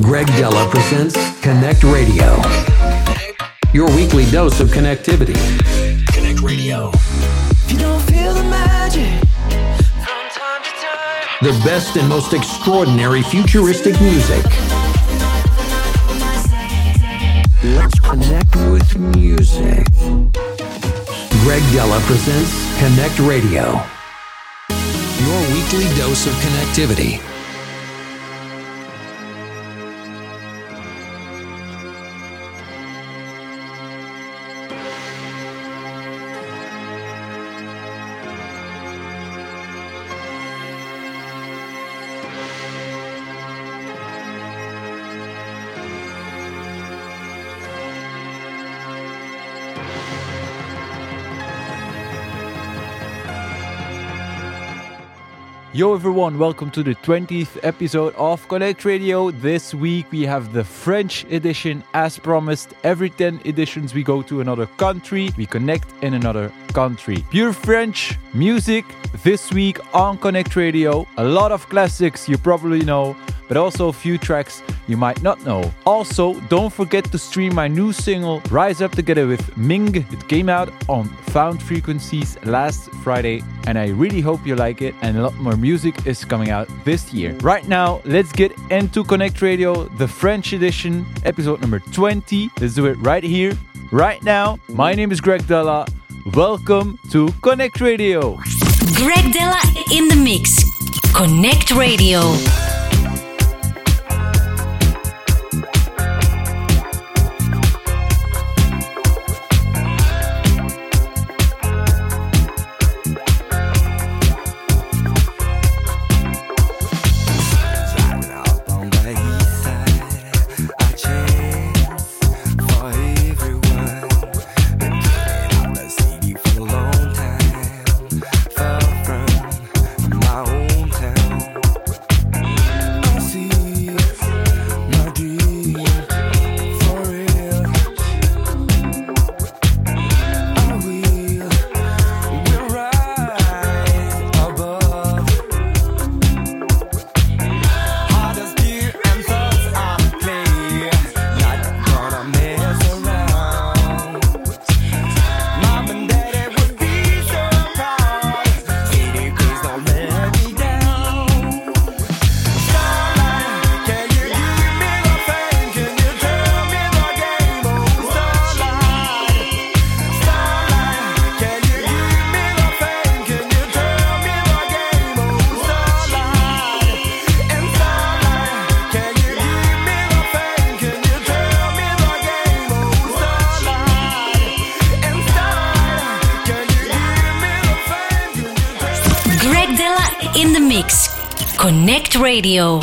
Greg Dela presents Connect Radio. Your weekly dose of connectivity. Connect Radio. If you don't feel the magic from time to time. The best and most extraordinary futuristic music. Let's connect with music. Greg Dela presents Connect Radio. Your weekly dose of connectivity. Yo everyone, welcome to the 20th episode of Connect Radio. This week we have the French edition as promised. Every 10 editions we go to another country, we connect in another country. Pure French music this week on Connect Radio. A lot of classics you probably know, but also a few tracks you might not know. Also, don't forget to stream my new single Rise Up Together with Mingue. It came out on Found Frequencies last Friday, and I really hope you like it. And a lot more music is coming out this year. Right now, let's get into Connect Radio, the French edition, episode number 20. Let's do it right here, right now. My name is Greg Dela. Welcome to Connect Radio. Greg Dela in the mix. Connect Radio. Radio.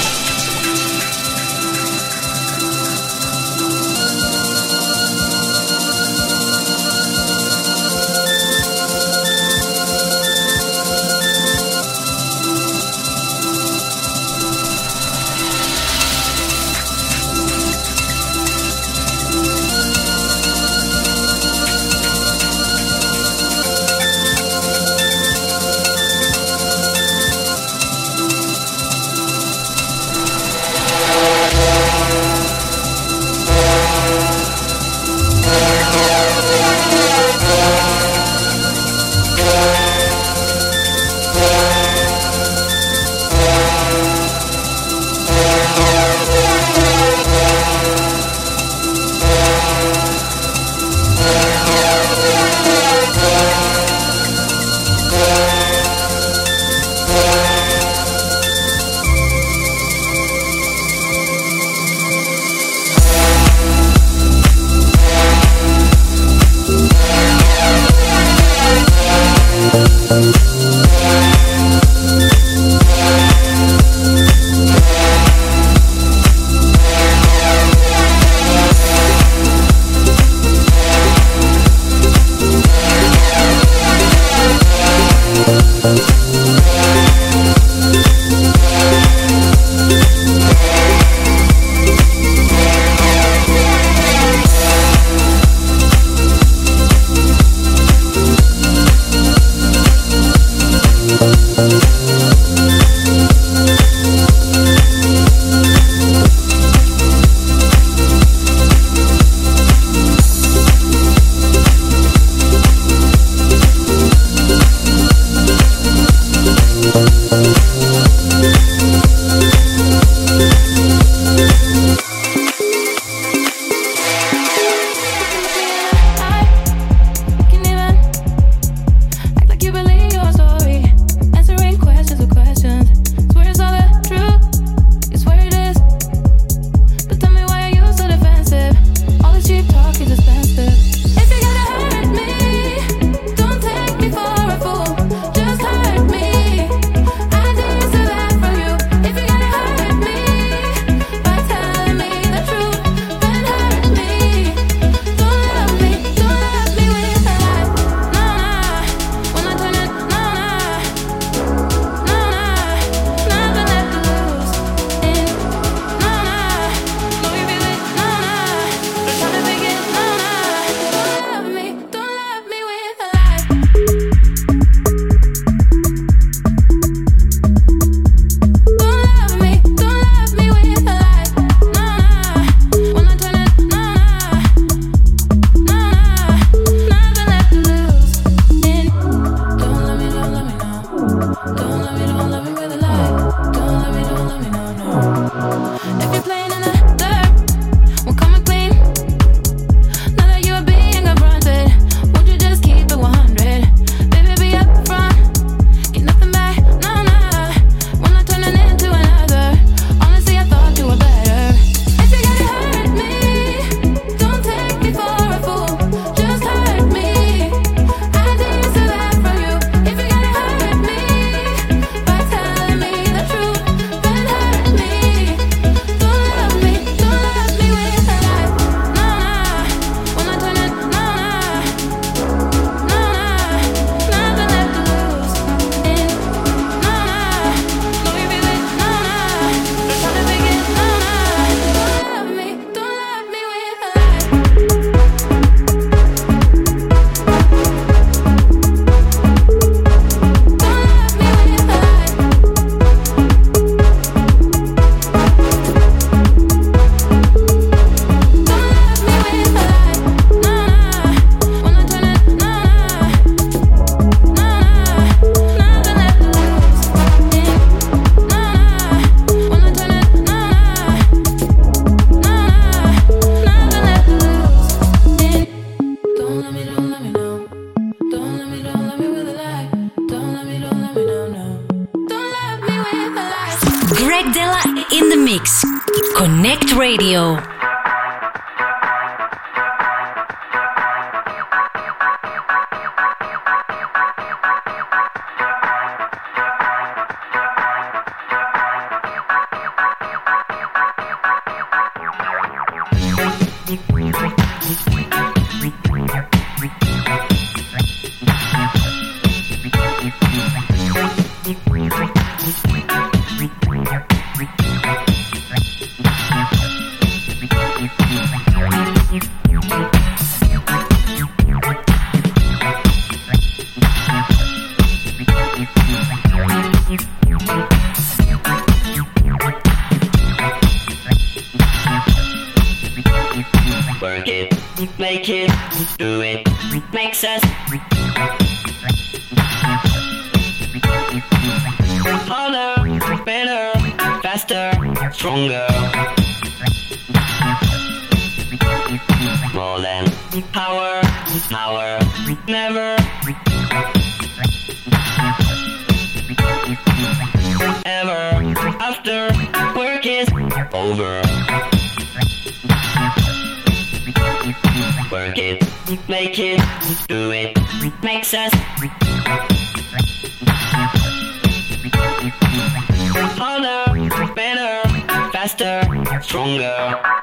faster, stronger.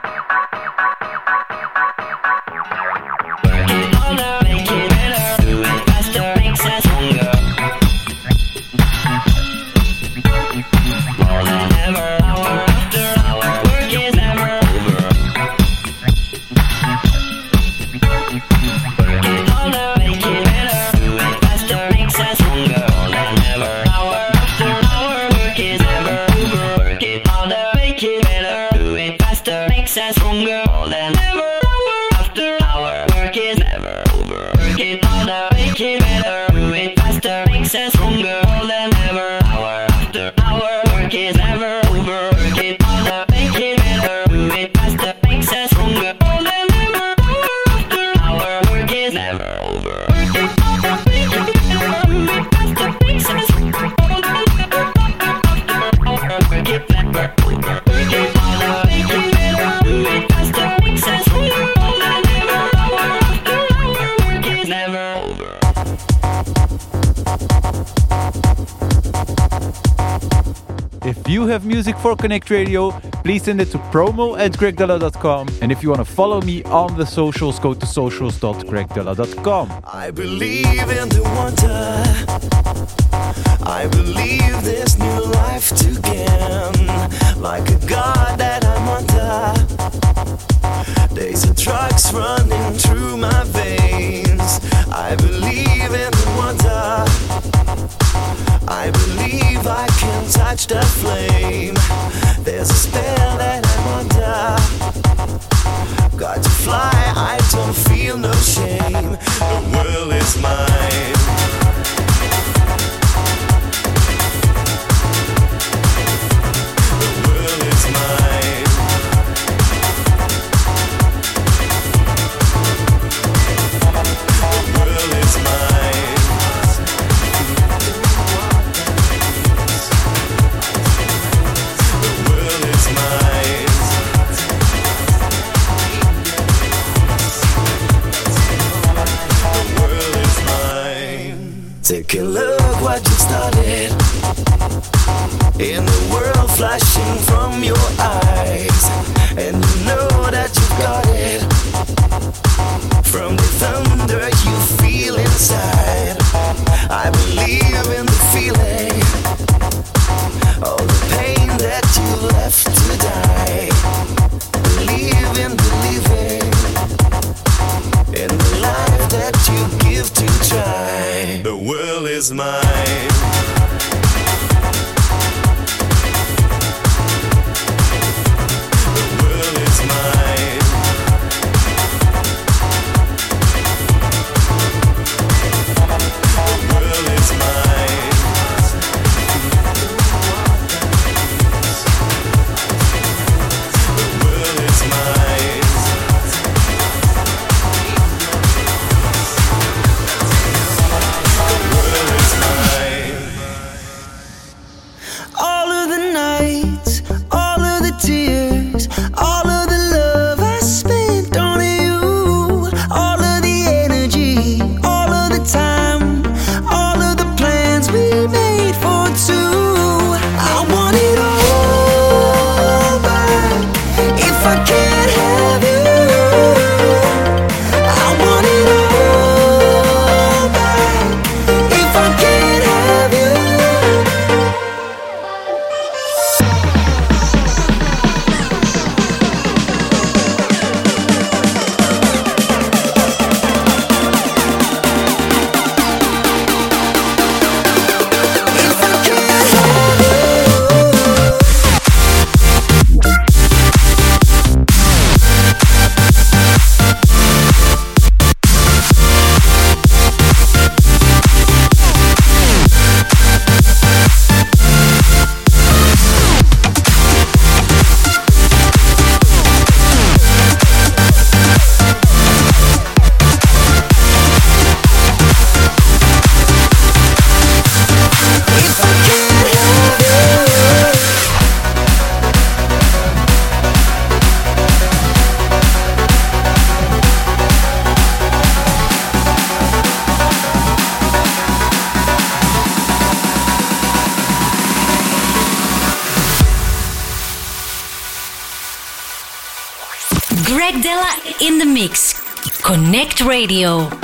For Connect Radio, please send it to promo at gregdela.com. And if you want to follow me on the socials, go to socials.gregdela.com. I believe in the wonder. I believe this new life to gain. Like a god that I'm under. Days of drugs running through my veins. I believe in the wonder. I believe I can touch the flame. There's a spell that I'm under. Got to fly, I don't feel no shame. The world is mine. forget Radio.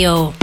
Radio.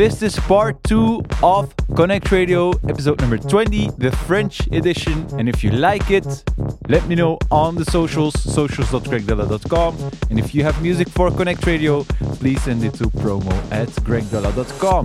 This is part two of CONNCT Radio, episode number 20, the French edition. And if you like it, let me know on the socials, socials.gregdela.com. And if you have music for CONNCT Radio, please send it to promo at gregdela.com.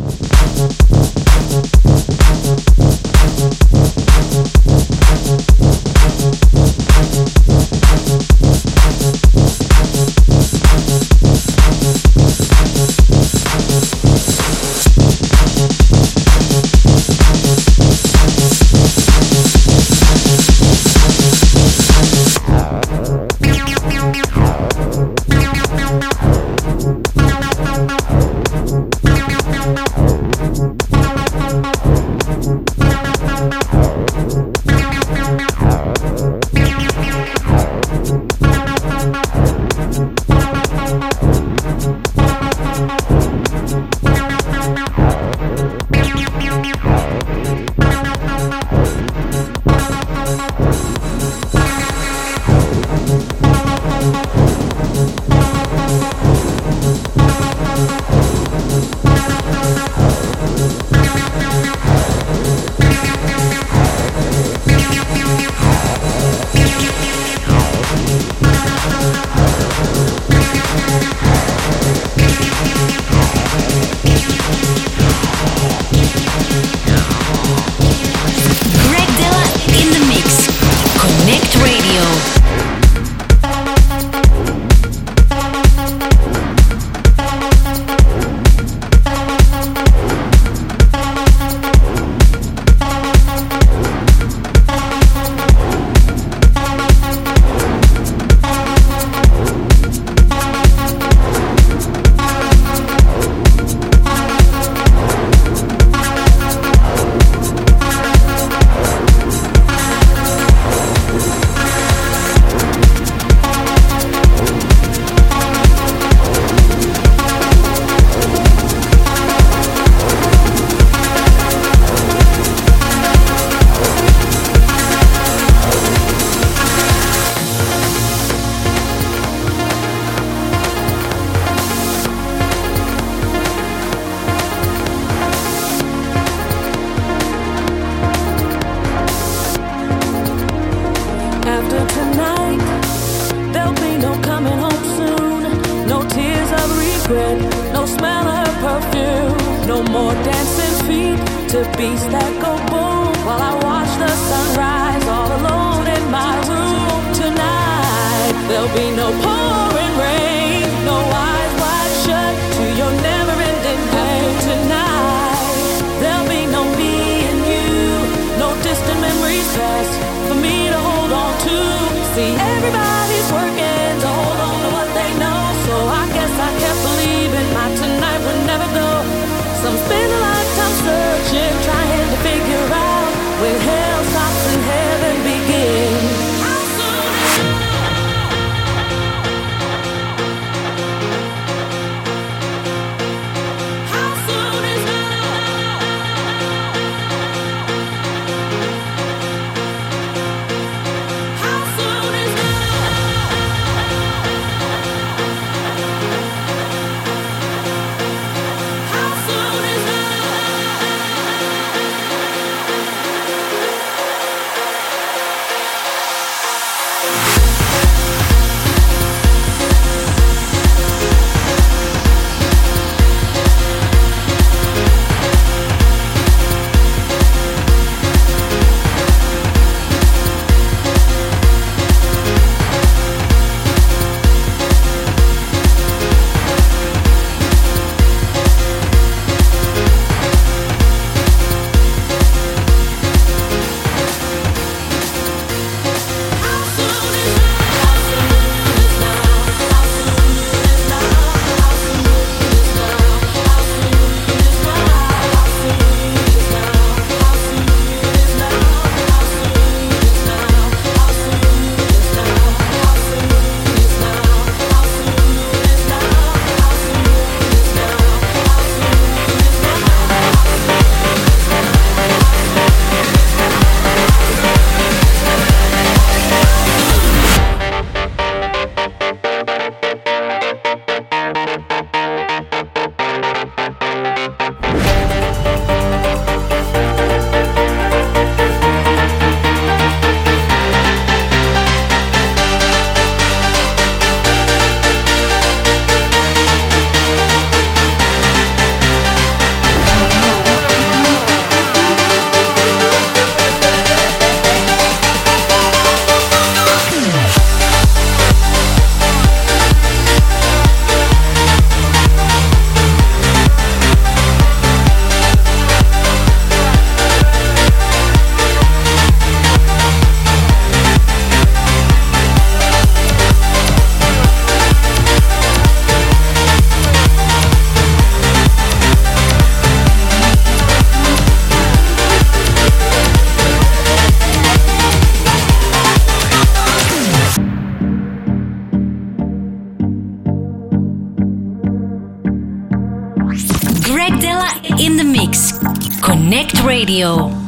Radio.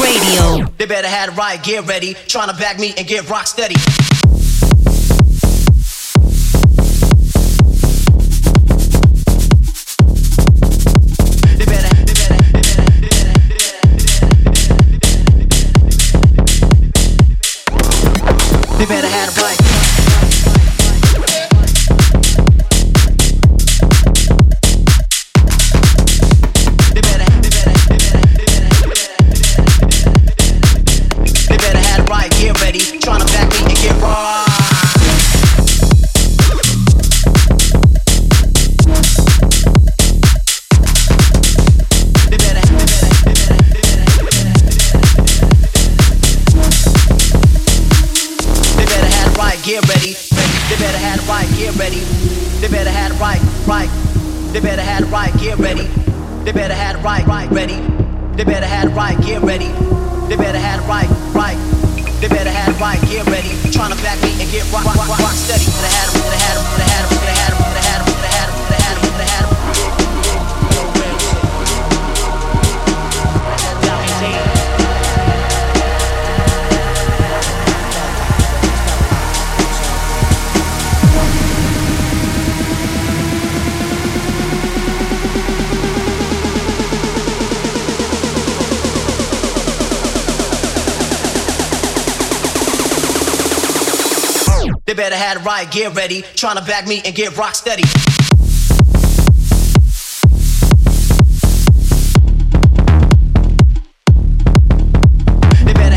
Radio. They better have the right gear ready, trying to back me and get rock steady. They better have the right. Better right gear ready. They better have the right, right ready. They better have the right gear ready. They better have the right, right. They better have the right gear ready. Trying to back me and get rock, rock, rock, steady. They had 'em, they had 'em, they had 'em, they had 'em, They better have right gear ready, trying to back me and get rock steady. They better,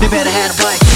they better,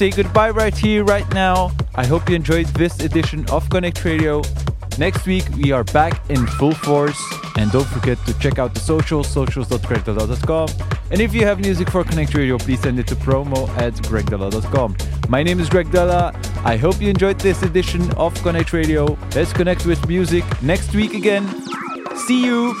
say goodbye right here, right now. I hope you enjoyed this edition of CONNCT Radio. Next week we are back in full force. And don't forget to check out the socials, socials.gregdela.com. And if you have music for CONNCT Radio, please send it to promo at gregdela.com. My name is Greg Dela. I hope you enjoyed this edition of CONNCT Radio. Let's connect with music next week again. See you!